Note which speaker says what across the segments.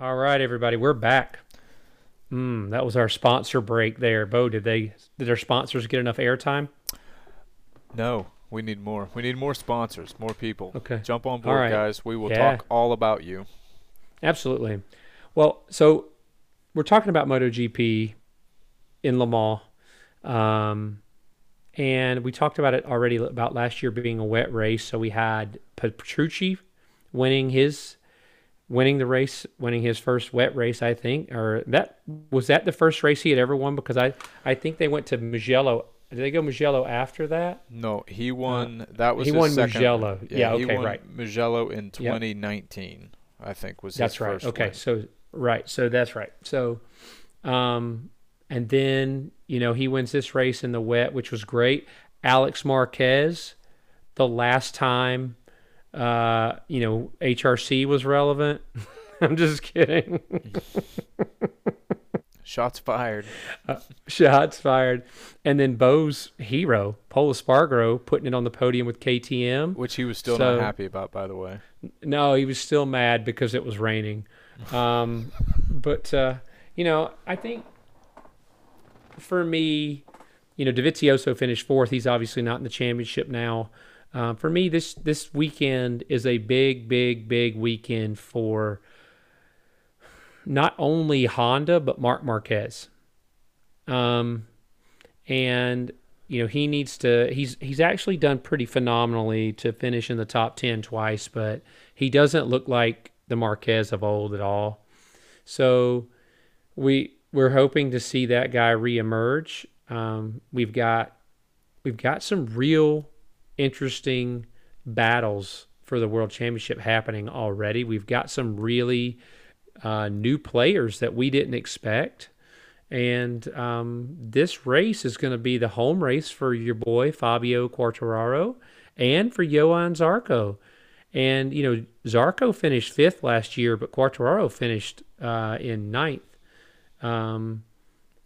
Speaker 1: All right, everybody, we're back. Mm, that was our sponsor break there. Bo, did they did our sponsors get enough airtime?
Speaker 2: No, we need more. We need more sponsors, more people.
Speaker 1: Okay.
Speaker 2: Jump on board,
Speaker 1: right.
Speaker 2: guys. We will
Speaker 1: Yeah.
Speaker 2: talk all about you.
Speaker 1: Absolutely. Well, so we're talking about MotoGP in Le Mans, um, and we talked about it already about last year being a wet race. So we had Petrucci winning his winning the race, winning his first wet race, I think, or that was that the first race he had ever won because I I think they went to Mugello. Did they go Mugello after that?
Speaker 2: No, he won. that was
Speaker 1: Uh, he won
Speaker 2: second.
Speaker 1: Mugello. Yeah,
Speaker 2: he
Speaker 1: okay,
Speaker 2: won
Speaker 1: right.
Speaker 2: Mugello in 2019, I think was
Speaker 1: That's
Speaker 2: his
Speaker 1: right. Okay,
Speaker 2: win.
Speaker 1: so right, so that's right. So, um, and then you know he wins this race in the wet, which was great. Alex Marquez, the last time, uh, you know HRC was relevant. I'm just kidding.
Speaker 2: Shots fired.
Speaker 1: Shots fired, and then Bo's hero, Pol Espargaro, putting it on the podium with KTM.
Speaker 2: Which he was still
Speaker 1: So-
Speaker 2: not happy about, by the way.
Speaker 1: No, he was still mad because it was raining. Um, but uh, you know, I think for me, you know, Dovizioso finished fourth. He's obviously not in the championship now. Um, for me, this this weekend is a big, big, big weekend for not only Honda but Mark Marquez. Um, and you know he needs to. He's he's actually done pretty phenomenally to finish in the top ten twice, but he doesn't look like the Marquez of old at all. So we we're hoping to see that guy reemerge. Um, we've got we've got some real interesting battles for the world championship happening already. We've got some really uh, new players that we didn't expect. And um, this race is going to be the home race for your boy Fabio Quartararo and for Johan Zarco. And, you know, Zarco finished fifth last year, but Quartararo finished uh, in ninth. Um,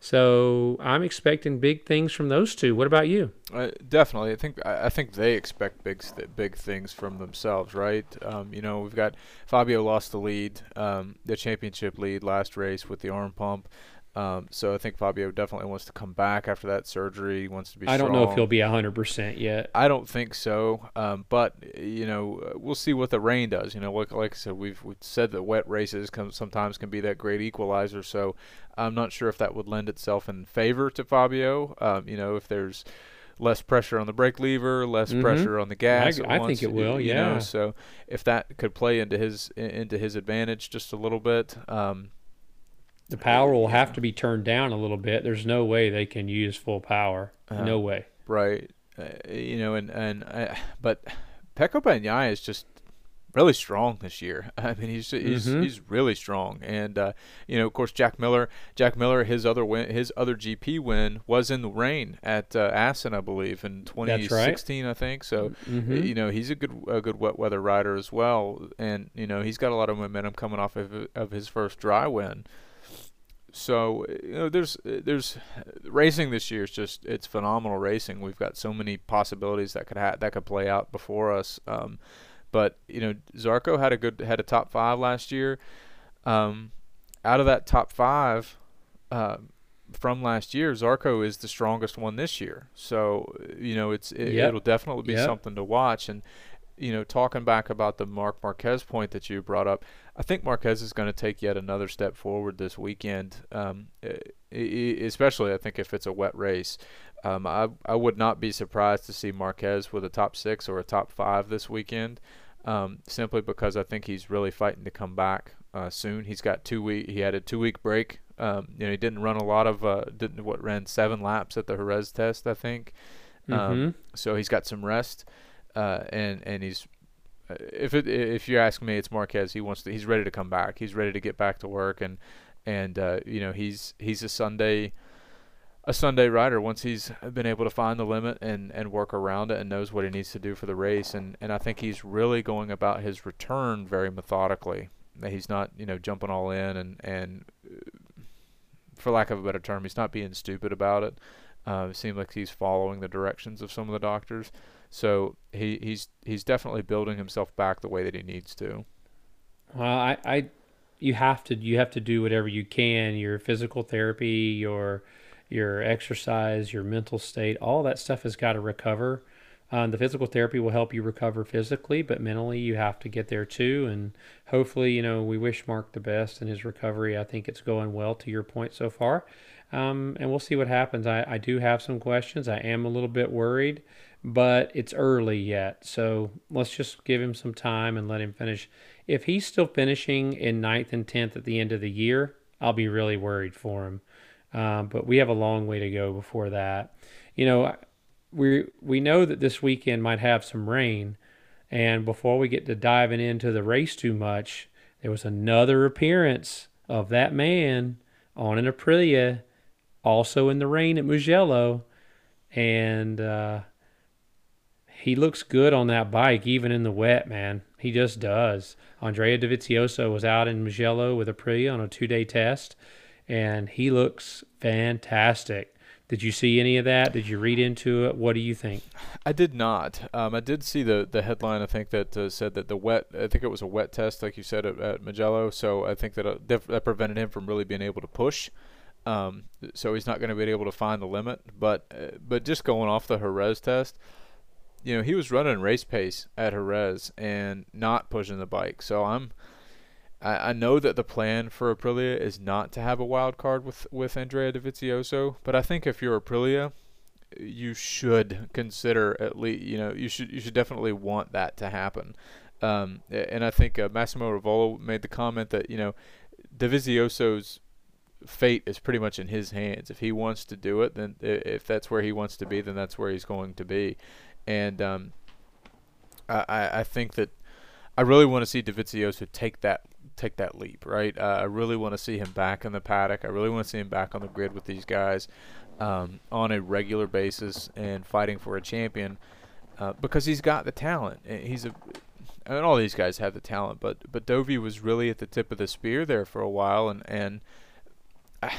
Speaker 1: so I'm expecting big things from those two. What about you?
Speaker 2: Uh, definitely, I think I think they expect big big things from themselves, right? Um, you know, we've got Fabio lost the lead, um, the championship lead last race with the arm pump. Um, so I think Fabio definitely wants to come back after that surgery. He wants to be.
Speaker 1: I don't know if he'll be 100% yet.
Speaker 2: I don't think so, um, but you know we'll see what the rain does. You know, like, like I said, we've, we've said that wet races can, sometimes can be that great equalizer. So I'm not sure if that would lend itself in favor to Fabio. Um, you know, if there's less pressure on the brake lever, less
Speaker 1: Mhm.
Speaker 2: pressure on the gas.
Speaker 1: I
Speaker 2: at
Speaker 1: think it will,
Speaker 2: You know,
Speaker 1: yeah.
Speaker 2: so if that could play into his into his advantage just a little bit. Um,
Speaker 1: The power will have to be turned down a little bit. There's no way they can use full power.
Speaker 2: Uh-huh.
Speaker 1: No way.
Speaker 2: Right. Uh, you know, and and uh, but Pecco Bagnaia is just really strong this year. I mean, he's he's
Speaker 1: Mhm.
Speaker 2: he's really strong, and uh, you know, of course, Jack Miller. Jack Miller, his other win, his other GP win was in the rain at uh, Assen, I believe, in 2016, I think. So.
Speaker 1: Mhm.
Speaker 2: You know he's a good a good wet weather rider as well, and you know he's got a lot of momentum coming off of of his first dry win. So you know there's there's racing this year is just it's phenomenal racing. We've got so many possibilities that could ha- that could play out before us. Um, but you know Zarco had a good had a top five last year. Um, out of that top five. Uh, from last year, Zarco is the strongest one this year. So you know it's it,
Speaker 1: Yep.
Speaker 2: it'll definitely be
Speaker 1: Yep.
Speaker 2: something to watch. And you know, talking back about the Mark Marquez point that you brought up, I think Marquez is going to take yet another step forward this weekend. Um, especially I think if it's a wet race. Um, I I would not be surprised to see Marquez with a top six or a top five this weekend. Um, simply because I think he's really fighting to come back uh, soon. He's got two week. He had a two week break. Um, you know, he didn't run a lot of. Uh, didn't what ran seven laps at the Jerez test, I think. Um,
Speaker 1: Mhm.
Speaker 2: so he's got some rest, uh, and and he's. uh, If it if you ask me, it's Marquez. He wants to. He's ready to come back. He's ready to get back to work, and and uh, you know he's he's a Sunday a Sunday rider once he's been able to find the limit and, and work around it and knows what he needs to do for the race and, and I think he's really going about his return very methodically. He's not you know jumping all in and and uh, for lack of a better term, he's not being stupid about it. Uh, it seems like he's following the directions of some of the doctors, so he, he's he's definitely building himself back the way that he needs to.
Speaker 1: Well, I, I, you have to you have to do whatever you can. Your physical therapy, your your exercise, your mental state, all that stuff has got to recover. Um, the physical therapy will help you recover physically, but mentally you have to get there too. And hopefully, you know, we wish Mark the best in his recovery. I think it's going well to your point so far. Um, and we'll see what happens. I, I do have some questions. I am a little bit worried, but it's early yet. So let's just give him some time and let him finish. If he's still finishing in ninth and 10th at the end of the year, I'll be really worried for him. Um, but we have a long way to go before that. You know, we we know that this weekend might have some rain, and before we get to diving into the race too much, there was another appearance of that man on an Aprilia, also in the rain at Mugello, and uh, he looks good on that bike, even in the wet, man. He just does. Andrea Dovizioso was out in Mugello with Aprilia on a two-day test, and he looks fantastic. Did you see any of that? Did you read into it? What do you think?
Speaker 2: I did not. Um, I did see the the headline. I think that uh, said that the wet. I think it was a wet test, like you said at, at Mugello. So I think that uh, that prevented him from really being able to push. Um, so he's not going to be able to find the limit. But uh, but just going off the Jerez test, you know, he was running race pace at Jerez and not pushing the bike. So I'm, I, I know that the plan for Aprilia is not to have a wild card with with Andrea Dovizioso, but I think if you're Aprilia, you should consider at least, you know, you should you should definitely want that to happen. Um, and I think uh, Massimo Rivola made the comment that you know, Dovizioso's fate is pretty much in his hands. If he wants to do it, then if that's where he wants to be, then that's where he's going to be and um, I, I think that I really want to see Dovizioso take that take that leap, right? Uh, I really want to see him back in the paddock. I really want to see him back on the grid with these guys um, on a regular basis and fighting for a champion uh, because he's got the talent. He's a and all these guys have the talent, but but Dovi was really at the tip of the spear there for a while, and and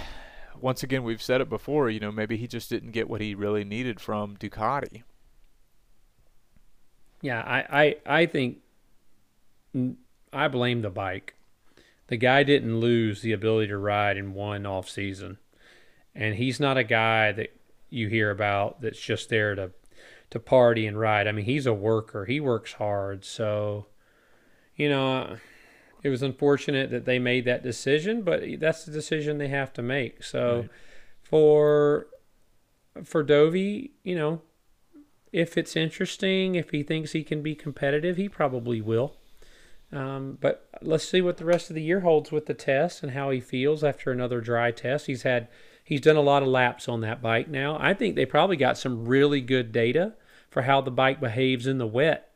Speaker 2: once again we've said it before. You know, maybe he just didn't get what he really needed from Ducati.
Speaker 1: Yeah, I, I, I think I blame the bike. The guy didn't lose the ability to ride in one off season. And he's not a guy that you hear about that's just there to to party and ride. I mean, he's a worker. He works hard. So, you know, it was unfortunate that they made that decision, but that's the decision they have to make. So, right. for for Dovi, you know, if it's interesting, if he thinks he can be competitive, he probably will. Um, but let's see what the rest of the year holds with the test and how he feels after another dry test. He's had he's done a lot of laps on that bike now. I think they probably got some really good data for how the bike behaves in the wet.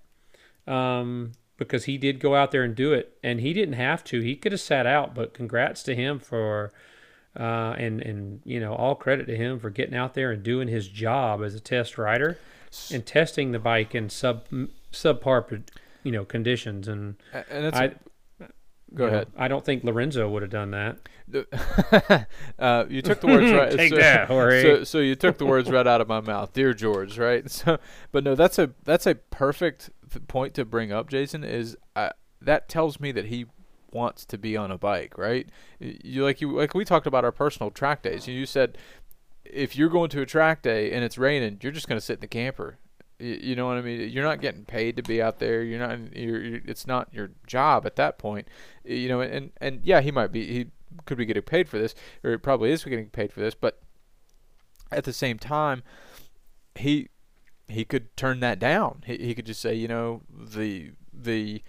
Speaker 1: Um, because he did go out there and do it, and he didn't have to. He could have sat out, but congrats to him for, uh, and and you know all credit to him for getting out there and doing his job as a test rider and testing the bike in sub subpar you know conditions and
Speaker 2: and I, go ahead
Speaker 1: know, I don't think Lorenzo would have done that.
Speaker 2: uh, you took the words right.
Speaker 1: Take
Speaker 2: so,
Speaker 1: that, Jorge.
Speaker 2: So, so you took the words right out of my mouth, dear George. Right. So, but no, that's a that's a perfect point to bring up. Jason is uh, that tells me that he wants to be on a bike, right? You like you like we talked about our personal track days. You said if you're going to a track day and it's raining, you're just going to sit in the camper. You, you, know what I mean? You're not getting paid to be out there. You're not. You're, you're, It's not your job at that point. You know, and and yeah, he might be. He could be getting paid for this, or he probably is getting paid for this. But at the same time, he he could turn that down. He he could just say, you know, the the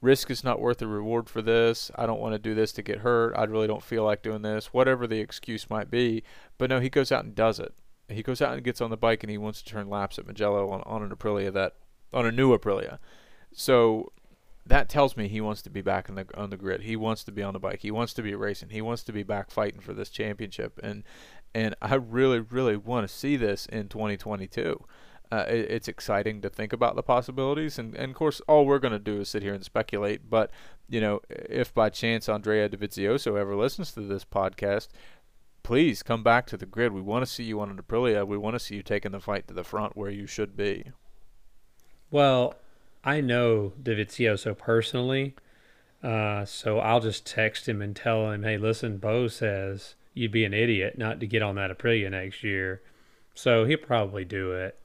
Speaker 2: risk is not worth the reward for this. I don't want to do this to get hurt. I really don't feel like doing this. Whatever the excuse might be. But no, he goes out and does it. He goes out and gets on the bike and he wants to turn laps at Mugello on, on an Aprilia that on a new Aprilia. So that tells me he wants to be back on the on the grid. He wants to be on the bike. He wants to be racing. He wants to be back fighting for this championship. And and I really really want to see this in 2022 uh, it, it's exciting to think about the possibilities. And, and of course, all we're going to do is sit here and speculate. But, you know, if by chance Andrea Dovizioso ever listens to this podcast, please come back to the grid. We want to see you on an Aprilia. We want to see you taking the fight to the front where you should be.
Speaker 1: Well, I know Dovizioso personally. Uh, so I'll just text him and tell him, hey, listen, Bo says you'd be an idiot not to get on that Aprilia next year. So he'll probably do it.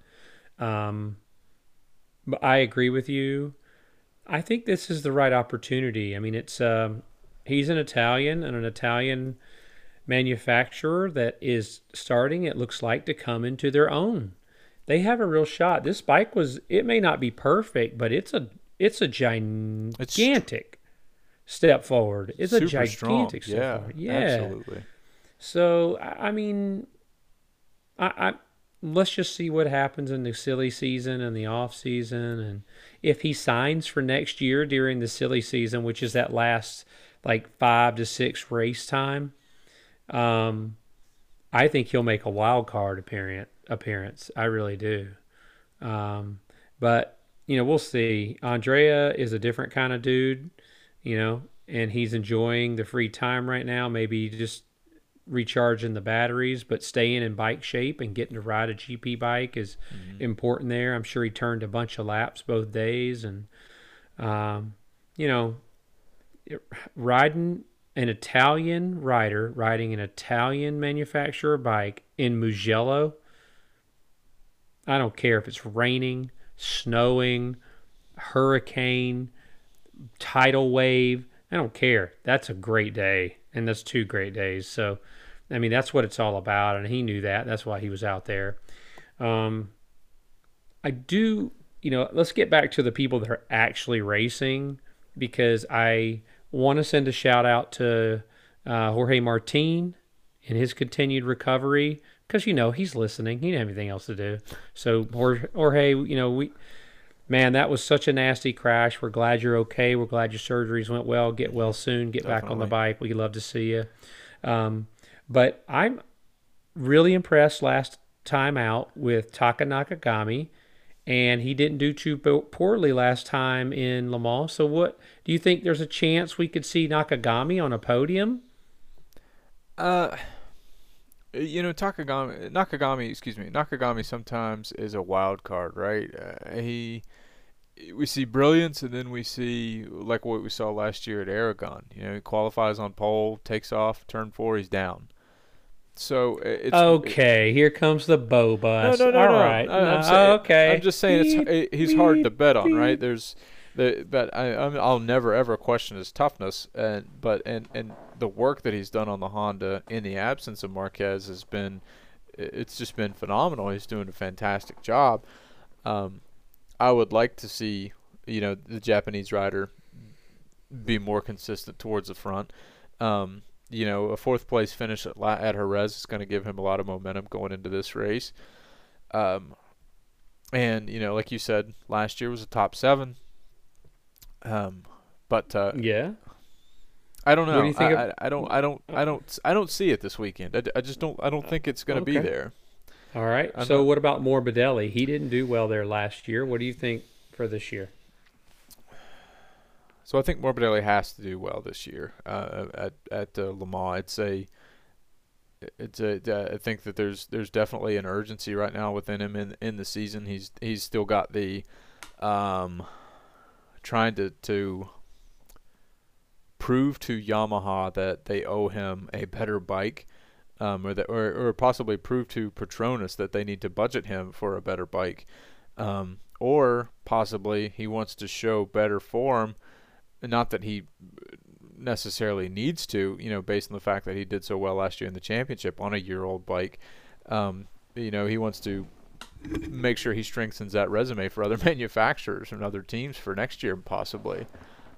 Speaker 1: Um, but I agree with you. I think this is the right opportunity. I mean, it's um, he's an Italian and an Italian manufacturer that is starting. It looks like to come into their own. They have a real shot. This bike was. It may not be perfect, but it's a it's a gigantic it's step forward. It's a gigantic strong. step
Speaker 2: yeah,
Speaker 1: forward. Yeah,
Speaker 2: absolutely.
Speaker 1: So I mean, I, I let's just see what happens in the silly season and the off season. And if he signs for next year during the silly season which is that last like five to six race time um, i think he'll make a wild card appearance appearance. I really do. Um, but you know we'll see. Andrea is a different kind of dude you know and he's enjoying the free time right now. Maybe just recharging the batteries, but staying in bike shape and getting to ride a GP bike is mm-hmm. important there. I'm sure he turned a bunch of laps both days, and um, you know, riding an Italian rider riding an Italian manufacturer bike in Mugello. I don't care if it's raining, snowing, hurricane, tidal wave. I don't care. That's a great day, and that's two great days. So I mean, that's what it's all about, and he knew that. That's why he was out there. Um, I do, you know, let's get back to the people that are actually racing because I want to send a shout out to uh, Jorge Martin and his continued recovery because you know he's listening. He didn't have anything else to do. So Jorge, you know we, man, that was such a nasty crash. We're glad you're okay. We're glad your surgeries went well. Get well soon. Get Definitely. back on the bike. We love to see you. Um, but I'm really impressed last time out with Taka Nakagami, and he didn't do too poorly last time in Le Mans. So, what do you think? There's a chance we could see Nakagami on a podium?
Speaker 2: Uh, you know, Takagami, Nakagami, excuse me, Nakagami sometimes is a wild card, right? Uh, he, we see brilliance, and then we see like what we saw last year at Aragon. You know, he qualifies on pole, takes off, turn four, he's down. So it's
Speaker 1: okay. Here comes the bow bus. No, no, no, All no. right. I,
Speaker 2: am
Speaker 1: no,
Speaker 2: okay. I'm just saying beep, it's he's beep, hard to bet on, right? There's the but I i will never ever question his toughness and but and and the work that he's done on the Honda in the absence of Marquez has been it's just been phenomenal. He's doing a fantastic job. Um, I would like to see you know the Japanese rider be more consistent towards the front. Um, you know, a fourth place finish at, La- at Jerez is going to give him a lot of momentum going into this race. Um, and you know, like you said, last year was a top seven. Um, but uh,
Speaker 1: yeah,
Speaker 2: I don't know. Do I, of, I, I, don't. I don't. I don't. I don't see it this weekend. I, I just don't. I don't think it's going to okay. be there.
Speaker 1: All right. I'm so not, what about Morbidelli? He didn't do well there last year. What do you think for this year?
Speaker 2: So I think Morbidelli has to do well this year uh, at at uh, Le Mans. I'd it's a, uh, I think that there's there's definitely an urgency right now within him in in the season. He's he's still got the um, trying to to prove to Yamaha that they owe him a better bike. Um, or, that, or, or possibly prove to Petronas that they need to budget him for a better bike, um, or possibly he wants to show better form not that he necessarily needs to, you know, based on the fact that he did so well last year in the championship on a year-old bike. Um, you know, he wants to make sure he strengthens that resume for other manufacturers and other teams for next year, possibly.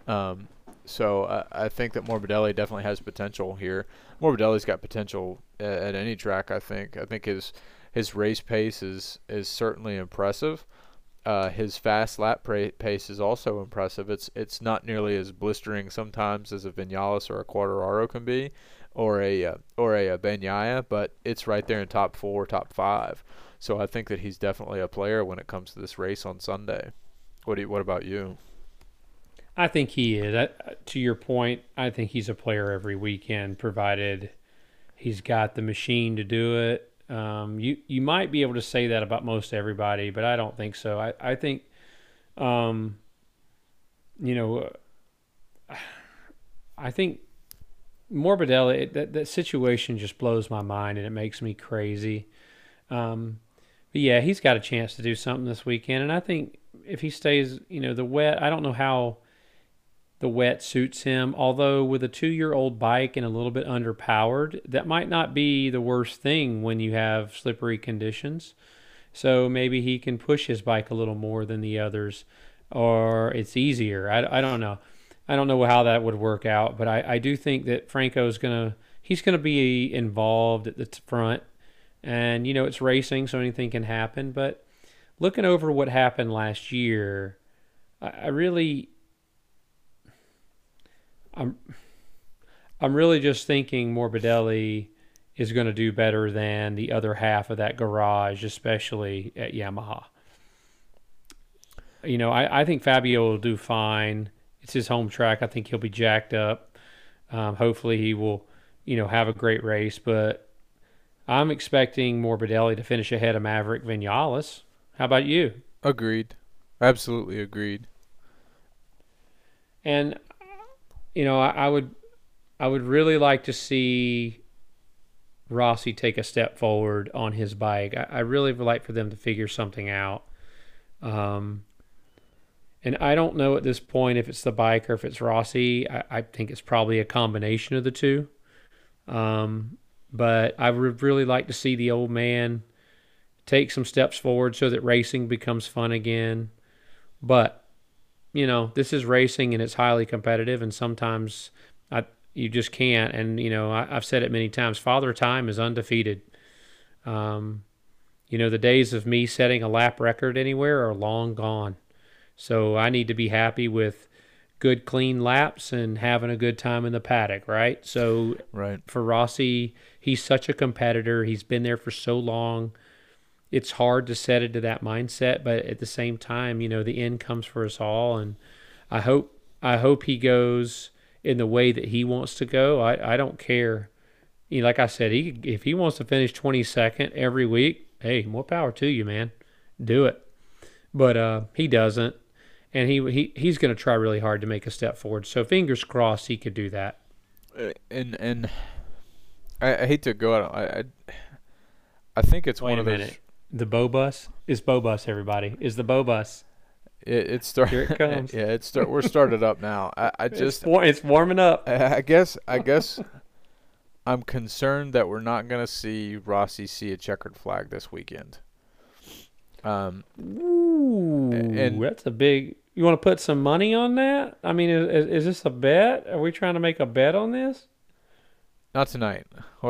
Speaker 2: Um, so I, I think that Morbidelli definitely has potential here. Morbidelli's got potential at, at any track. I think. I think his his race pace is is certainly impressive. Uh, his fast lap pace is also impressive. It's it's not nearly as blistering sometimes as a Vinales or a Quartararo can be, or a uh, or a, a Bagnaia, but it's right there in top four, top five. So I think that he's definitely a player when it comes to this race on Sunday. What do you, what about you?
Speaker 1: I think he is. I, to your point, I think he's a player every weekend, provided he's got the machine to do it um, you you might be able to say that about most everybody, but I don't think so. I I think, um, you know, uh, I think Morbidelli, it, that that situation just blows my mind and it makes me crazy. Um, but yeah, he's got a chance to do something this weekend, and I think if he stays, you know, the wet. I don't know how the wet suits him. Although with a two-year-old bike and a little bit underpowered, that might not be the worst thing when you have slippery conditions. So maybe he can push his bike a little more than the others, or it's easier. I, I don't know. I don't know how that would work out, but I, I do think that Franco's gonna he's gonna be involved at the front, and you know it's racing, so anything can happen. But looking over what happened last year, I, I really I'm I'm really just thinking Morbidelli is going to do better than the other half of that garage, especially at Yamaha. You know, I, I think Fabio will do fine it's his home track. I think he'll be jacked up. Um, hopefully, he will, you know, have a great race. But I'm expecting Morbidelli to finish ahead of Maverick Vinales. How about you?
Speaker 2: Agreed. Absolutely agreed.
Speaker 1: And you know, I, I would, I would really like to see Rossi take a step forward on his bike. I, I really would like for them to figure something out. Um, and I don't know at this point if it's the bike or if it's Rossi. I, I think it's probably a combination of the two. Um, but I would really like to see the old man take some steps forward so that racing becomes fun again. But you know, this is racing and it's highly competitive, and sometimes I you just can't. And you know, I, have said it many times. Father Time is undefeated. Um, you know, the days of me setting a lap record anywhere are long gone. So I need to be happy with good clean laps and having a good time in the paddock, right? So
Speaker 2: right.
Speaker 1: for Rossi, he's such a competitor. He's been there for so long. It's hard to set it to that mindset, but at the same time, you know, the end comes for us all and I hope I hope he goes in the way that he wants to go. I, I don't care. You know, like I said, he if he wants to finish 22nd every week, hey, more power to you, man. Do it. But uh, he doesn't and he he he's going to try really hard to make a step forward. So fingers crossed he could do that.
Speaker 2: And and I, I hate to go out. I I, I think it's
Speaker 1: Wait
Speaker 2: one of
Speaker 1: minute. The Bow Bus is Bow Bus. Everybody is the Bow Bus.
Speaker 2: It, it start,
Speaker 1: Here it comes.
Speaker 2: yeah, it's start. We're started up now. I, I just
Speaker 1: it's, war- it's warming up.
Speaker 2: I, I guess I guess I'm concerned that we're not going to see Rossi see a checkered flag this weekend. Um,
Speaker 1: Ooh,
Speaker 2: and-
Speaker 1: that's a big. You want to put some money on that? I mean, is, is this a bet? Are we trying to make a bet on this?
Speaker 2: Not tonight.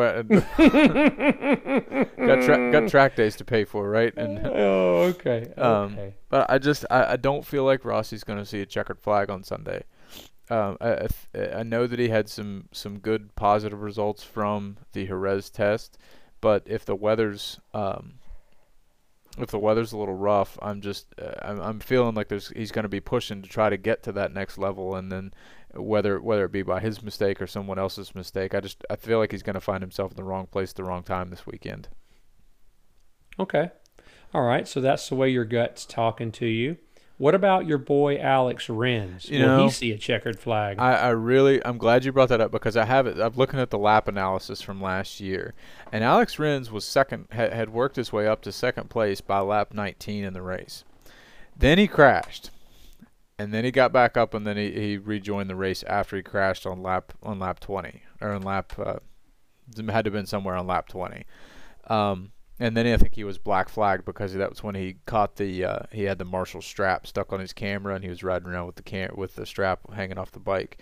Speaker 2: Got tra- got track days to pay for, right? And
Speaker 1: oh, okay.
Speaker 2: Um,
Speaker 1: Okay.
Speaker 2: but I just I, I don't feel like Rossi's going to see a checkered flag on Sunday. Um, I I know that he had some some good positive results from the Jerez test, but if the weather's um, if the weather's a little rough, I'm just uh, I'm, I'm feeling like there's he's going to be pushing to try to get to that next level, and then whether whether it be by his mistake or someone else's mistake, I just I feel like he's going to find himself in the wrong place at the wrong time this weekend.
Speaker 1: Okay. All right. So that's the way your gut's talking to you. What about your boy Alex Rins?
Speaker 2: You
Speaker 1: Will
Speaker 2: know,
Speaker 1: he see a checkered flag?
Speaker 2: I, I really I'm glad you brought that up because I have it. I'm looking at the lap analysis from last year, and Alex Rins was second had, had worked his way up to second place by lap 19 in the race. Then he crashed, and then he got back up, and then he, he rejoined the race after he crashed on lap on lap 20 or on lap uh, had to have been somewhere on lap 20. Um, and then I think he was black flagged because that was when he caught the uh, he had the Marshall strap stuck on his camera and he was riding around with the cam- with the strap hanging off the bike.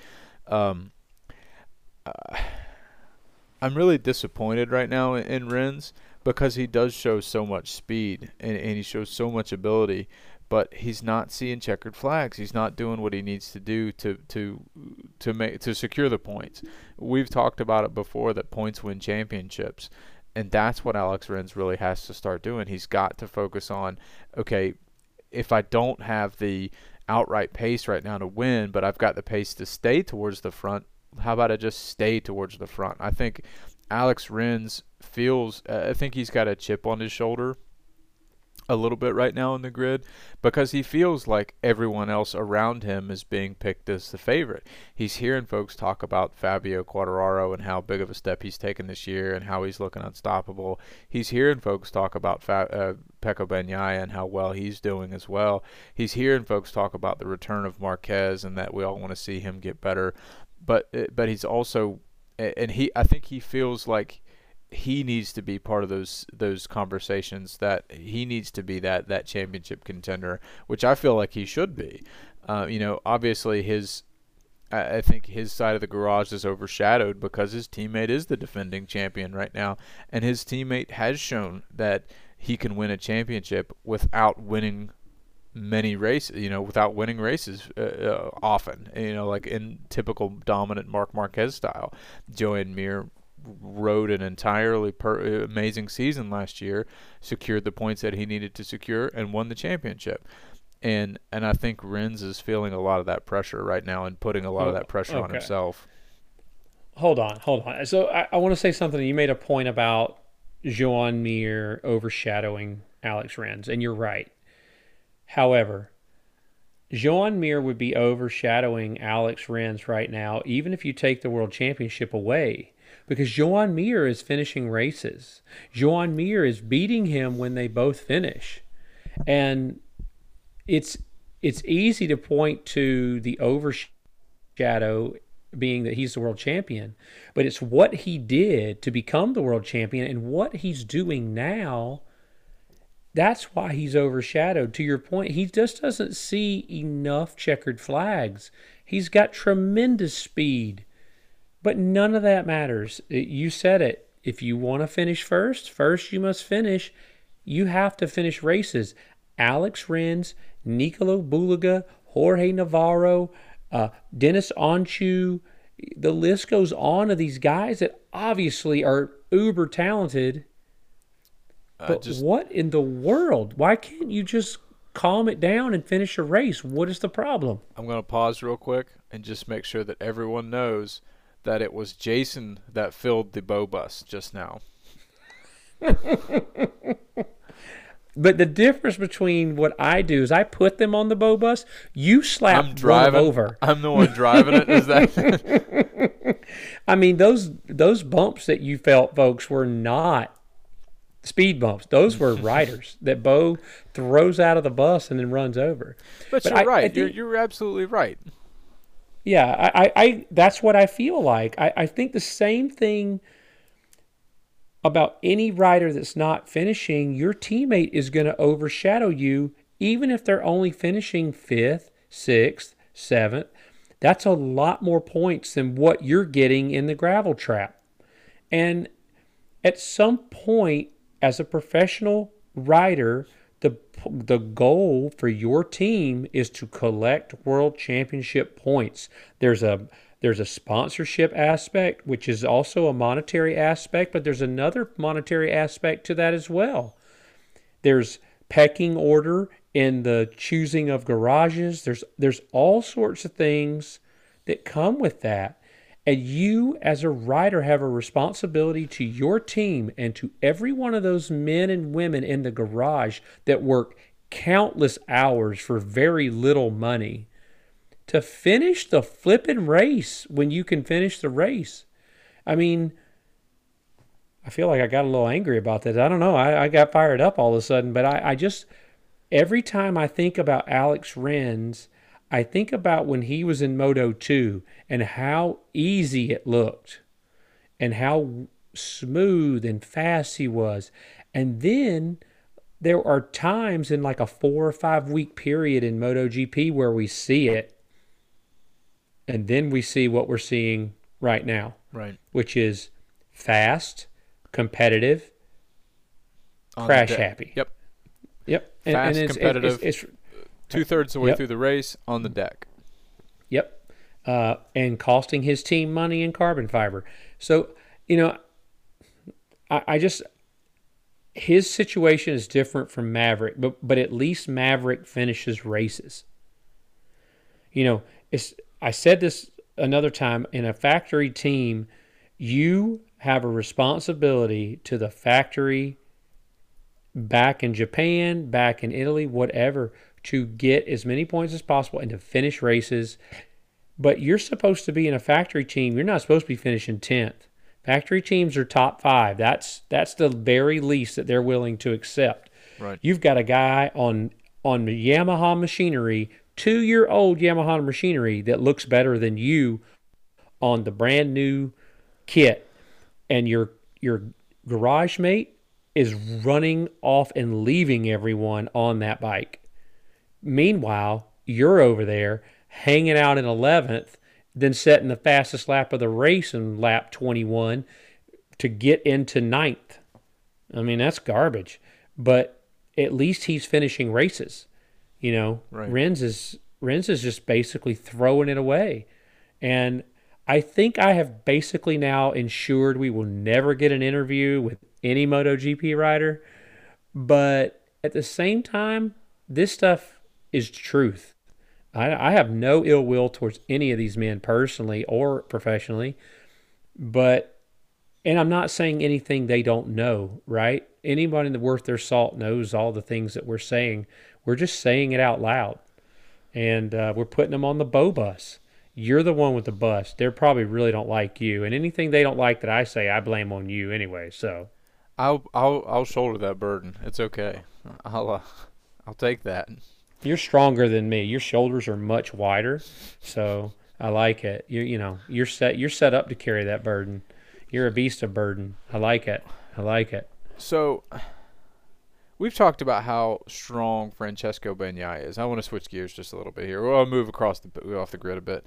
Speaker 2: Um, uh, I'm really disappointed right now in, in Rins because he does show so much speed and, and he shows so much ability, but he's not seeing checkered flags. He's not doing what he needs to do to to to make to secure the points. We've talked about it before that points win championships and that's what Alex Rins really has to start doing. He's got to focus on, okay, if I don't have the outright pace right now to win, but I've got the pace to stay towards the front, how about I just stay towards the front? I think Alex Rins feels, uh, I think he's got a chip on his shoulder a little bit right now in the grid because he feels like everyone else around him is being picked as the favorite. He's hearing folks talk about Fabio Quartararo and how big of a step he's taken this year and how he's looking unstoppable. He's hearing folks talk about Fa- uh, Pecco Bagnaia and how well he's doing as well. He's hearing folks talk about the return of Marquez and that we all want to see him get better. But uh, but he's also and he I think he feels like he needs to be part of those those conversations that he needs to be that that championship contender which I feel like he should be uh, you know obviously his I, think his side of the garage is overshadowed because his teammate is the defending champion right now and his teammate has shown that he can win a championship without winning many races, you know, without winning races uh, uh, often, you know, like in typical dominant Mark Marquez style. Joan Mir rode an entirely per- amazing season last year, secured the points that he needed to secure, and won the championship. And and I think Rins is feeling a lot of that pressure right now and putting a lot of oh, that pressure
Speaker 1: okay.
Speaker 2: on himself.
Speaker 1: Hold on, hold on. So I, I want to say something. You made a point about Joan Mir overshadowing Alex Rins, and you're right. However, Joan Mir would be overshadowing Alex Rins right now, even if you take the world championship away because Joan Mir is finishing races. Joan Mir is beating him when they both finish. And it's it's easy to point to the overshadow being that he's the world champion, but it's what he did to become the world champion and what he's doing now. That's why he's overshadowed. To your point, he just doesn't see enough checkered flags. He's got tremendous speed. But none of that matters. You said it. If you want to finish first, first you must finish. You have to finish races. Alex Rins, Nicolo Bulega, Jorge Navarro, uh, Deniz Öncü, the list goes on of these guys that obviously are uber talented. But just, what in the world? Why can't you just calm it down and finish a race? What is the problem?
Speaker 2: I'm going to pause real quick and just make sure that everyone knows – that it was Jason that filled the bow bus just now.
Speaker 1: but the difference between what I do is I put them on the bow bus. You slap
Speaker 2: I'm driving,
Speaker 1: over.
Speaker 2: I'm the one driving it. Is that?
Speaker 1: I mean those those bumps that you felt, folks, were not speed bumps. Those were riders that Bo throws out of the bus and then runs over.
Speaker 2: But, but you're I, right. You're you're absolutely right.
Speaker 1: Yeah, I, I, that's what I feel like. I, I think the same thing about any rider that's not finishing. Your teammate is going to overshadow you, even if they're only finishing fifth, sixth, seventh. That's a lot more points than what you're getting in the gravel trap. And at some point, as a professional rider, the goal for your team is to collect world championship points. There's a there's a sponsorship aspect, which is also a monetary aspect, but there's another monetary aspect to that as well. There's pecking order in the choosing of garages. There's there's all sorts of things that come with that. And you, as a writer, have a responsibility to your team and to every one of those men and women in the garage that work countless hours for very little money to finish the flipping race when you can finish the race. I mean, I feel like I got a little angry about that. I don't know. I, I got fired up all of a sudden, but I, I just, every time I think about Alex Rins I think about when he was in Moto 2 and how easy it looked and how smooth and fast he was. And then there are times in like a four or five week period in MotoGP where we see it. And then we see what we're seeing right now.
Speaker 2: Right.
Speaker 1: Which is fast, competitive, On crash happy.
Speaker 2: Yep.
Speaker 1: Yep.
Speaker 2: And, fast, and it's, competitive. It's, it's, two thirds of the way yep. through the race on the deck.
Speaker 1: Yep. Uh, and costing his team money in carbon fiber. So, you know, I, I, just his situation is different from Maverick, but but at least Maverick finishes races. You know, it's I said this another time in a factory team, you have a responsibility to the factory back in Japan, back in Italy, whatever, to get as many points as possible and to finish races. But you're supposed to be in a factory team. You're not supposed to be finishing 10th. Factory teams are top five. That's that's the very least that they're willing to accept.
Speaker 2: Right.
Speaker 1: You've got a guy on on the Yamaha machinery, two year old Yamaha machinery that looks better than you on the brand new kit, and your your garage mate is running off and leaving everyone on that bike. Meanwhile, you're over there hanging out in 11th then setting the fastest lap of the race in lap 21 to get into ninth. I mean, that's garbage. But at least he's finishing races. You know,
Speaker 2: Right.
Speaker 1: Rins is Rins is just basically throwing it away. And I think I have basically now ensured we will never get an interview with any MotoGP rider. But at the same time, this stuff is truth. I, I have no ill will towards any of these men personally or professionally, but and I'm not saying anything they don't know, right? Anybody worth their salt knows all the things that we're saying. We're just saying it out loud, and uh, we're putting them on the bow bus. You're the one with the bus. They probably really don't like you, and anything they don't like that I say, I blame on you anyway. So
Speaker 2: I'll I'll I'll shoulder that burden. It's okay. I'll uh, I'll take that.
Speaker 1: You're stronger than me. Your shoulders are much wider, so I like it. You you know you're set you're set up to carry that burden. You're a beast of burden. I like it. I like it.
Speaker 2: So we've talked about how strong Francesco Bagnaia is. I want to switch gears just a little bit here. Well, move across the off the grid a bit.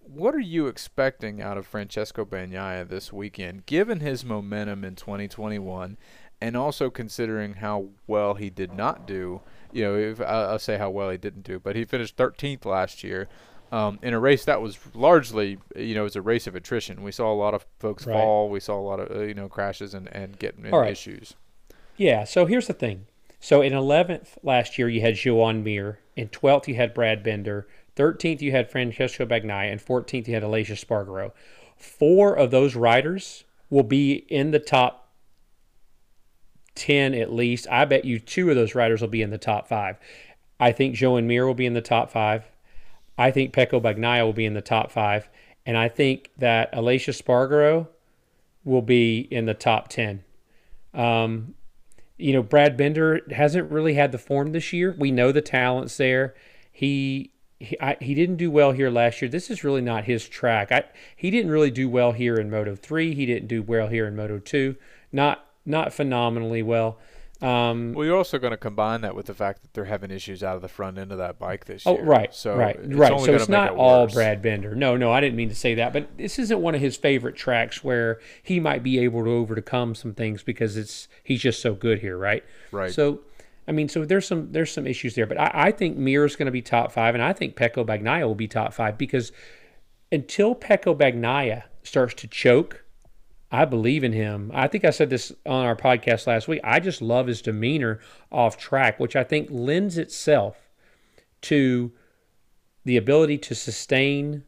Speaker 2: What are you expecting out of Francesco Bagnaia this weekend, given his momentum in 2021, and also considering how well he did not do? You know, if, I'll say how well he didn't do, but he finished 13th last year. Um, in a race that was largely, you know, it was a race of attrition. We saw a lot of folks
Speaker 1: Right.
Speaker 2: fall. We saw a lot of, uh, you know, crashes and, and getting
Speaker 1: right.
Speaker 2: issues.
Speaker 1: Yeah. So here's the thing. So in 11th last year you had Joan Mir. In 12th you had Brad Binder. 13th you had Francesco Bagnaia, and 14th you had Aleix Espargaro. Four of those riders will be in the top 10 at least. I bet you two of those riders will be in the top five. I think Joan Mir will be in the top five. I think Pecco Bagnaia will be in the top five. And I think that Aleix Espargaro will be in the top 10. Um, you know, Brad Binder hasn't really had the form this year. We know the talent's there. He he, I, he didn't do well here last year. This is really not his track. I, he didn't really do well here in Moto 3. He didn't do well here in Moto 2. Not not phenomenally well. Um,
Speaker 2: Well, you're also going to combine that with the fact that they're having issues out of the front end of that bike this
Speaker 1: Oh,
Speaker 2: year.
Speaker 1: right,
Speaker 2: So
Speaker 1: right,
Speaker 2: it's
Speaker 1: right. So it's not
Speaker 2: it
Speaker 1: all
Speaker 2: worse.
Speaker 1: Brad Binder. No, no, I didn't mean to say that. But this isn't one of his favorite tracks where he might be able to overcome some things because it's he's just so good here, right?
Speaker 2: Right.
Speaker 1: So, I mean, so there's some there's some issues there, but I, I think Mir's going to be top five, and I think Pecco Bagnaia will be top five because until Pecco Bagnaia starts to choke, I believe in him. I think I said this on our podcast last week. I just love his demeanor off track, which I think lends itself to the ability to sustain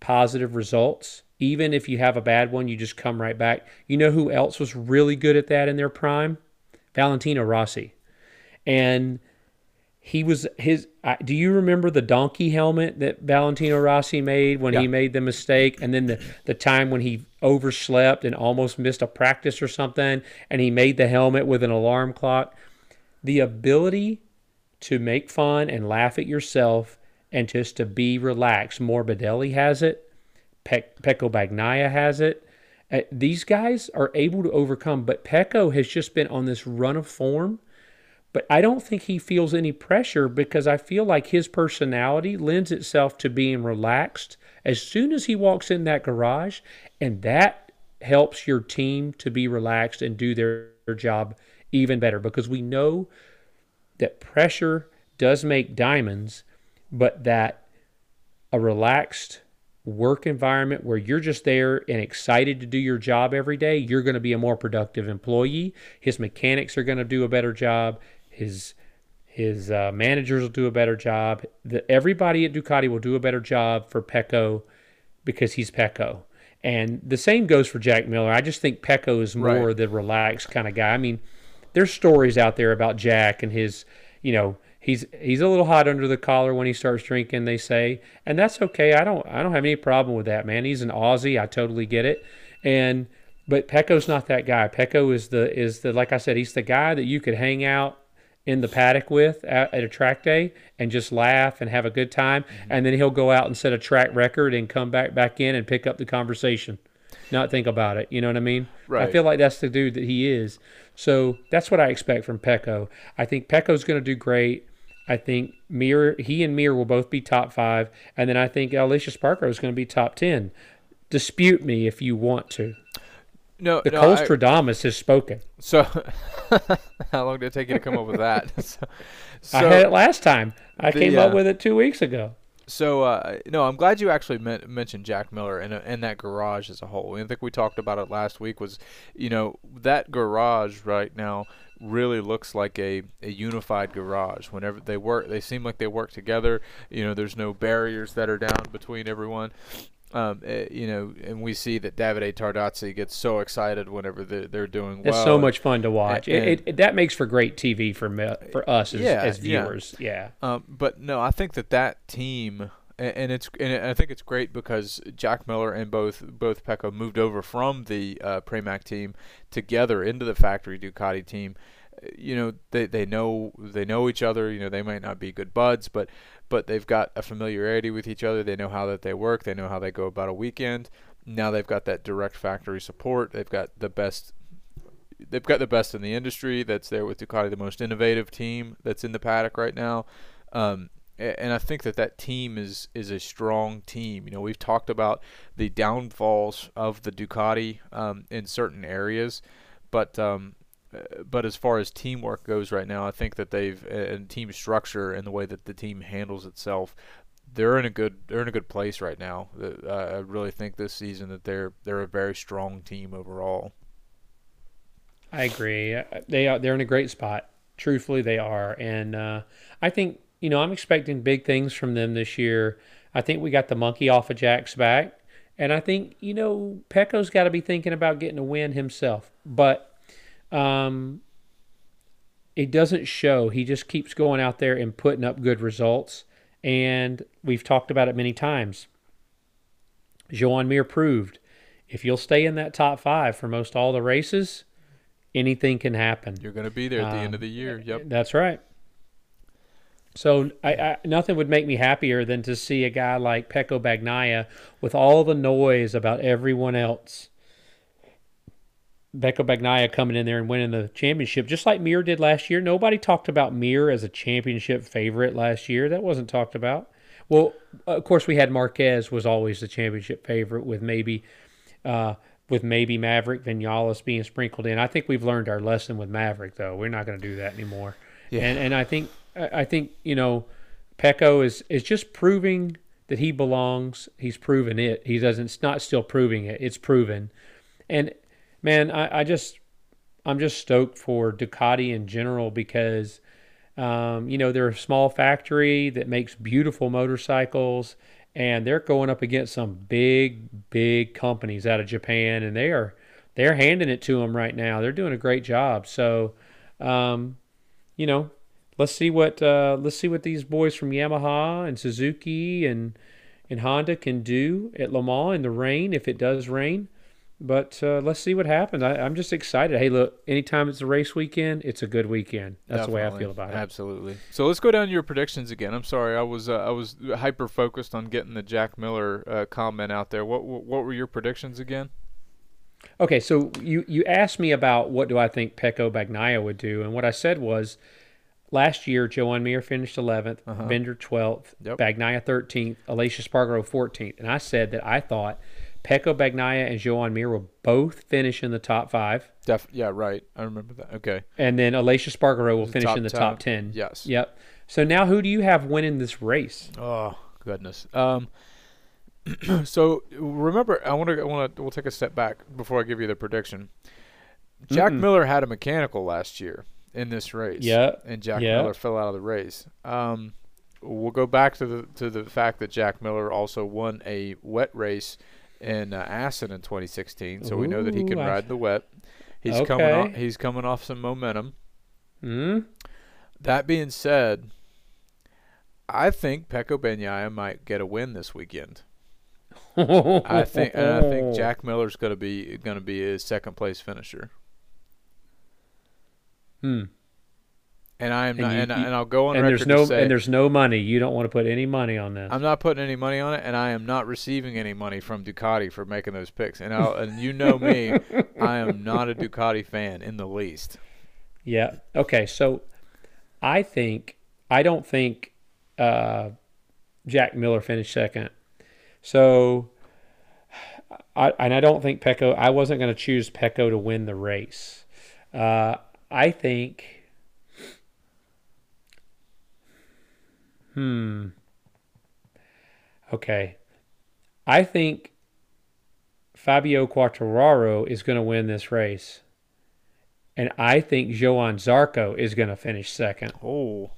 Speaker 1: positive results. Even if you have a bad one, you just come right back. You know who else was really good at that in their prime? Valentino Rossi. And he was his. I- Do you remember the donkey helmet that Valentino Rossi made when he made the mistake, and then the the time when he overslept and almost missed a practice or something, and he made the helmet with an alarm clock. The ability to make fun and laugh at yourself and just to be relaxed. Morbidelli has it. Pe- Pecco Bagnaia has it. Uh, these guys are able to overcome, but Pecco has just been on this run of form. But I don't think he feels any pressure because I feel like his personality lends itself to being relaxed as soon as he walks in that garage, and that helps your team to be relaxed and do their, their job even better because we know that pressure does make diamonds, but that a relaxed work environment where you're just there and excited to do your job every day, you're going to be a more productive employee. His mechanics are going to do a better job. His his uh, managers will do a better job. The, everybody at Ducati will do a better job for Pecco because he's Pecco. And the same goes for Jack Miller. I just think Pecco is more
Speaker 2: Right.
Speaker 1: the relaxed kind of guy. I mean, there's stories out there about Jack and his, you know, he's he's a little hot under the collar when he starts drinking. They say, and that's okay. I don't I don't have any problem with that, man. He's an Aussie. I totally get it. And but Pecco's not that guy. Pecco is the is the like I said, he's the guy that you could hang out in the paddock with at, at, a track day and just laugh and have a good time. Mm-hmm. and then he'll go out and set a track record and come back back in and pick up the conversation not think about it. You know what i mean?
Speaker 2: Right.
Speaker 1: i feel like that's the dude that he is. So that's what i expect from pecco. I think pecco's going to do great. I think mir he and mir will both be top five. And then i think Aleix Espargaro is going to be top 10 dispute me if you want to
Speaker 2: no,
Speaker 1: the
Speaker 2: no,
Speaker 1: Colstradamus has spoken.
Speaker 2: So, how long did it take you to come up with that? so,
Speaker 1: I had it last time. I the, came up uh, with it two weeks ago.
Speaker 2: So, uh, no, I'm glad you actually mentioned Jack Miller and, uh, and that garage as a whole. I think we talked about it last week. Was you know that garage right now really looks like a, a unified garage. Whenever they work, they seem like they work together. You know, there's no barriers that are down between everyone. Um, uh, you know, and we see that Davide Tardozzi gets so excited whenever they're, they're doing well.
Speaker 1: It's so much fun to watch. And, it, it, that makes for great TV for me, for us as,
Speaker 2: yeah,
Speaker 1: as viewers. Yeah.
Speaker 2: yeah. Um, but no, I think that that team, and, it's and I think it's great because Jack Miller and both both Pecco moved over from the uh, Pramac team together into the factory Ducati team you know they they know they know each other you know they might not be good buds but but they've got a familiarity with each other. They know how that they work. They know how they go about a weekend. Now they've got that direct factory support. They've got the best. They've got the best in the industry. That's there with Ducati, the most innovative team that's in the paddock right now. Um, and I think that that team is is a strong team. You know, we've talked about the downfalls of the Ducati um, in certain areas, but um, but as far as teamwork goes right now, I think that they've and team structure and the way that the team handles itself, they're in a good they're in a good place right now. Uh, I really think this season that they're they're a very strong team overall.
Speaker 1: I agree. Uh, they are they're in a great spot. Truthfully, they are, and uh, I think you know I'm expecting big things from them this year. I think we got the monkey off of Jack's back, and I think you know Pecco's got to be thinking about getting a win himself, but um, it doesn't show. He just keeps going out there and putting up good results. And we've talked about it many times. Joan Mir proved if you'll stay in that top five for most all the races, anything can happen.
Speaker 2: You're going to be there at the um, end of the year. Yep.
Speaker 1: That's right. So I, I, nothing would make me happier than to see a guy like Pecco Bagnaia with all the noise about everyone else Pecco Bagnaia coming in there and winning the championship, just like Mir did last year. Nobody talked about Mir as a championship favorite last year. That wasn't talked about. Well, of course, we had Marquez was always the championship favorite with maybe, uh, with maybe Maverick Vinales being sprinkled in. I think we've learned our lesson with Maverick, though. We're not going to do that anymore. Yeah. And and I think I think you know, Pecco is is just proving that he belongs. He's proven it. He doesn't. It's not still proving it. It's proven. And man, I, I just I'm just stoked for Ducati in general because um, you know they're a small factory that makes beautiful motorcycles, and they're going up against some big big companies out of Japan, and they are they're handing it to them right now. They're doing a great job. So, um, you know, let's see what uh, let's see what these boys from Yamaha and Suzuki and and Honda can do at Le Mans in the rain if it does rain. But uh, let's see what happens. I, am just excited. Hey, look, anytime it's a race weekend, it's a good weekend. That's Definitely. the way I feel about it.
Speaker 2: Absolutely. So let's go down to your predictions again. I'm sorry, I was uh, I was hyper focused on getting the Jack Miller uh, comment out there. What, what what were your predictions again?
Speaker 1: Okay, so you you asked me about what do I think Pecco Bagnaia would do, and what I said was last year Joan Mir finished 11th, uh-huh. Binder 12th, yep. Bagnaia 13th, Aleix Espargaro 14th, and I said that I thought Pecco Bagnaia and Joan Mir will both finish in the top five.
Speaker 2: Def- yeah, right. I remember that. Okay.
Speaker 1: And then Aleix Espargaro will finish in the 10. top 10.
Speaker 2: Yes.
Speaker 1: Yep. So now who do you have winning this race?
Speaker 2: Oh, goodness. Um, so remember, I want to, I want to, we'll take a step back before I give you the prediction. Jack Mm-mm. Miller had a mechanical last year in this race.
Speaker 1: Yeah.
Speaker 2: And Jack Miller fell out of the race. Um, we'll go back to the to the fact that Jack Miller also won a wet race in uh, Assen in 2016, so Ooh, we know that he can ride the wet. He's okay. coming off. He's coming off some momentum.
Speaker 1: Hmm.
Speaker 2: That being said, I think Pecco Bagnaia might get a win this weekend. I think and I think Jack Miller's going to be going to be his second place finisher.
Speaker 1: Hmm.
Speaker 2: And I am
Speaker 1: And
Speaker 2: not,
Speaker 1: you-
Speaker 2: and,
Speaker 1: you-
Speaker 2: and I'll go on
Speaker 1: And
Speaker 2: record
Speaker 1: there's no
Speaker 2: to say
Speaker 1: and there's no money. You don't want to put any money on this.
Speaker 2: I'm not putting any money on it, and I am not receiving any money from Ducati for making those picks. And I'll, and you know me, I am not a Ducati fan in the least.
Speaker 1: Yeah. Okay. So I think I don't think uh, Jack Miller finished second. So I and I don't think Pecco. I wasn't going to choose Pecco to win the race. Uh, I think. Hmm. Okay. I think Fabio Quartararo is going to win this race. And I think Johann Zarco is going to finish second.
Speaker 2: Oh,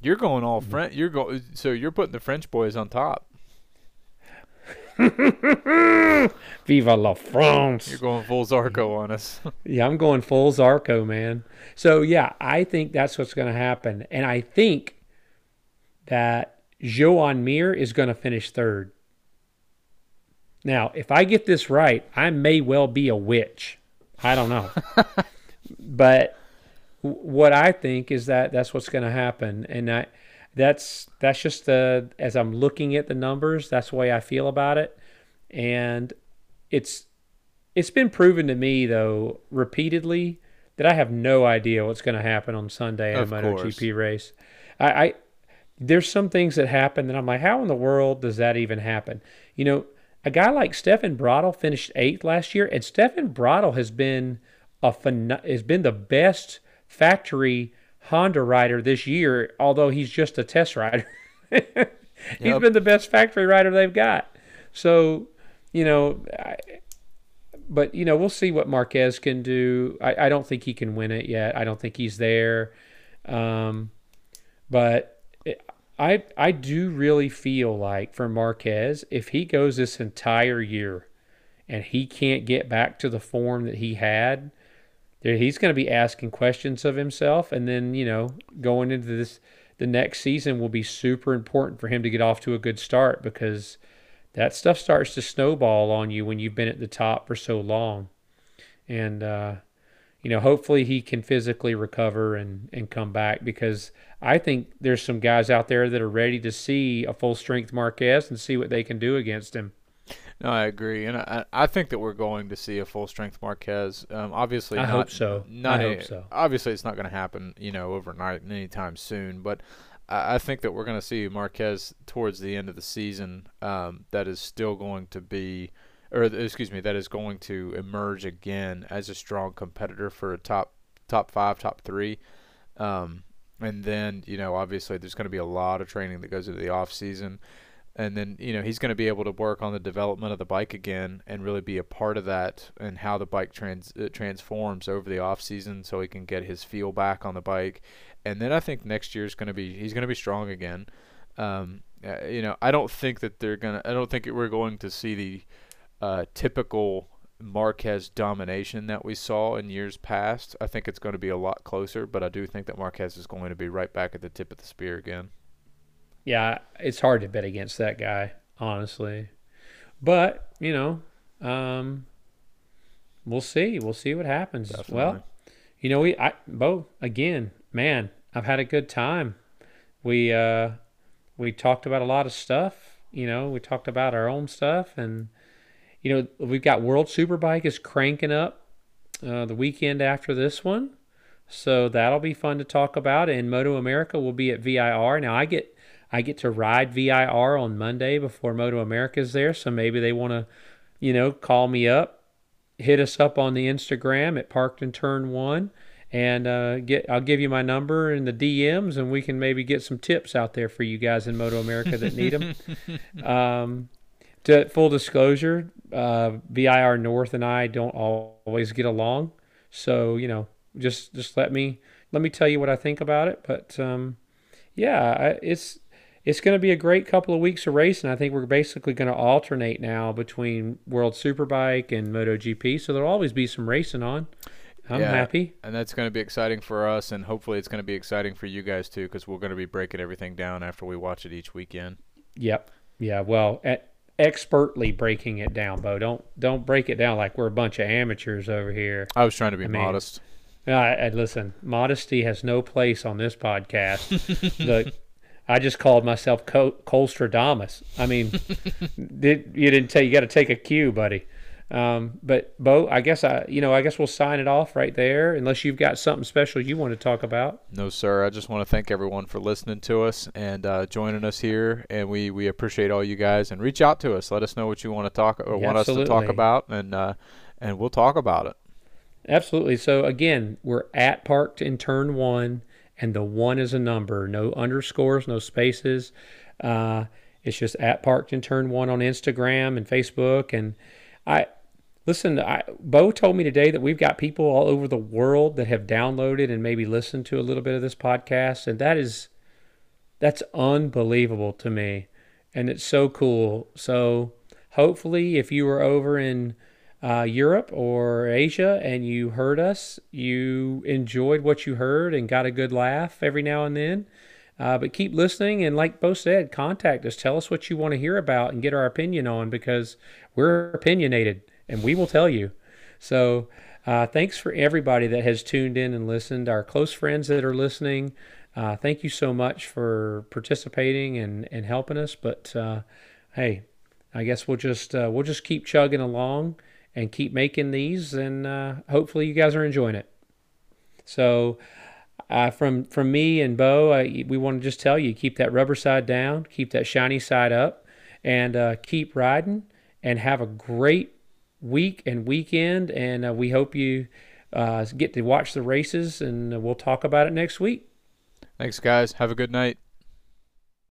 Speaker 2: you're going all French. You're going so you're putting the French boys on top.
Speaker 1: Viva la France!
Speaker 2: You're going full Zarco on us.
Speaker 1: Yeah, I'm going full Zarco, man. So yeah, I think that's what's going to happen, and I think that Joan Mir is going to finish third. Now, if I get this right, I may well be a witch. I don't know, but what I think is that that's what's going to happen, and I that's that's just the as I'm looking at the numbers, that's the way I feel about it, and it's it's been proven to me though repeatedly that I have no idea what's going to happen on Sunday in
Speaker 2: Of course.
Speaker 1: MotoGP race. I, I there's some things that happen that I'm like, how in the world does that even happen? You know, a guy like Stefan Bradl finished eighth last year, and Stefan Bradl has been a has been the best factory Honda rider this year, although he's just a test rider. he's
Speaker 2: Yep.
Speaker 1: been the best factory rider they've got. So, you know, I, but you know, we'll see what Marquez can do. I, I don't think he can win it yet. I don't think he's there. Um, but it, I I do really feel like for Marquez, if he goes this entire year and he can't get back to the form that he had, he's going to be asking questions of himself, and then you know, going into this the next season will be super important for him to get off to a good start because that stuff starts to snowball on you when you've been at the top for so long. And, uh, you know, hopefully he can physically recover and, and come back because I think there's some guys out there that are ready to see a full strength Marquez and see what they can do against him.
Speaker 2: No, I agree, and I, I think that we're going to see a full strength Marquez. Um, obviously,
Speaker 1: I
Speaker 2: not,
Speaker 1: hope so.
Speaker 2: Not
Speaker 1: I hope so.
Speaker 2: Obviously, it's not going to happen, you know, overnight anytime soon. But I, I think that we're going to see Marquez towards the end of the season. Um, that is still going to be, or excuse me, that is going to emerge again as a strong competitor for a top top five, top three. Um, and then you know, obviously, there's going to be a lot of training that goes into the off season and then you know he's going to be able to work on the development of the bike again and really be a part of that and how the bike trans uh, transforms over the off season so he can get his feel back on the bike. And then I think next year is going to be he's going to be strong again. Um, uh, you know I don't think that they're going to I don't think we're going to see the uh, typical Marquez domination that we saw in years past. I think it's going to be a lot closer but I do think that Marquez is going to be right back at the tip of the spear again
Speaker 1: Yeah, it's hard to bet against that guy, honestly. But, you know, um, we'll see. We'll see what happens.
Speaker 2: Definitely.
Speaker 1: Well, you know, we I Bo again, man, I've had a good time. We uh we talked about a lot of stuff, you know, we talked about our own stuff and you know, we've got World Superbike is cranking up uh, the weekend after this one. So that'll be fun to talk about and Moto America will be at VIR. Now I get I get to ride VIR on Monday before Moto America's there, so maybe they want to, you know, call me up, hit us up on the Instagram at Parked and Turn One, and uh, get I'll give you my number in the DMs, and we can maybe get some tips out there for you guys in Moto America that need them. um, to full disclosure, uh, VIR North and I don't always get along, so you know, just just let me let me tell you what I think about it. But um, yeah, I, it's it's going to be a great couple of weeks of racing. I think we're basically going to alternate now between World Superbike and MotoGP, so there'll always be some racing on. I'm
Speaker 2: Yeah.
Speaker 1: happy.
Speaker 2: and that's going to be exciting for us, and hopefully it's going to be exciting for you guys too, because we're going to be breaking everything down after we watch it each weekend.
Speaker 1: Yep. Yeah. Well, at, expertly breaking it down, Bo. Don't don't break it down like we're a bunch of amateurs over here.
Speaker 2: I was trying to be
Speaker 1: I mean,
Speaker 2: modest.
Speaker 1: Uh, and listen, modesty has no place on this podcast. the, I just called myself Col- Colstradamus. I mean, did you didn't tell you got to take a cue, buddy. Um, but Bo, I guess I, you know, I guess we'll sign it off right there, unless you've got something special you want to talk about.
Speaker 2: No, sir. I just want to thank everyone for listening to us and uh, joining us here, and we we appreciate all you guys. And reach out to us. Let us know what you want to talk or want us to talk about, and uh, and we'll talk about it.
Speaker 1: Absolutely. So again, we're at parked in turn one, and the one is a number. No underscores, no spaces. Uh, it's just at parked in turn one on Instagram and Facebook. And I listen. I, Bo told me today that we've got people all over the world that have downloaded and maybe listened to a little bit of this podcast, and that is that's unbelievable to me, and it's so cool. So hopefully, if you were over in uh, Europe or Asia and you heard us, you enjoyed what you heard and got a good laugh every now and then. Uh, but keep listening, and like Bo said, contact us. Tell us what you want to hear about and get our opinion on because we're opinionated and we will tell you. So, uh, thanks for everybody that has tuned in and listened. Our close friends that are listening, uh, thank you so much for participating and, and helping us. But uh, hey, I guess we'll just uh, we'll just keep chugging along and keep making these, and uh, hopefully you guys are enjoying it. So, uh, from from me and Bo, uh, we want to just tell you keep that rubber side down, keep that shiny side up, and uh, keep riding. And have a great week and weekend. And uh, we hope you uh, get to watch the races, and we'll talk about it next week.
Speaker 2: Thanks, guys. Have a good night.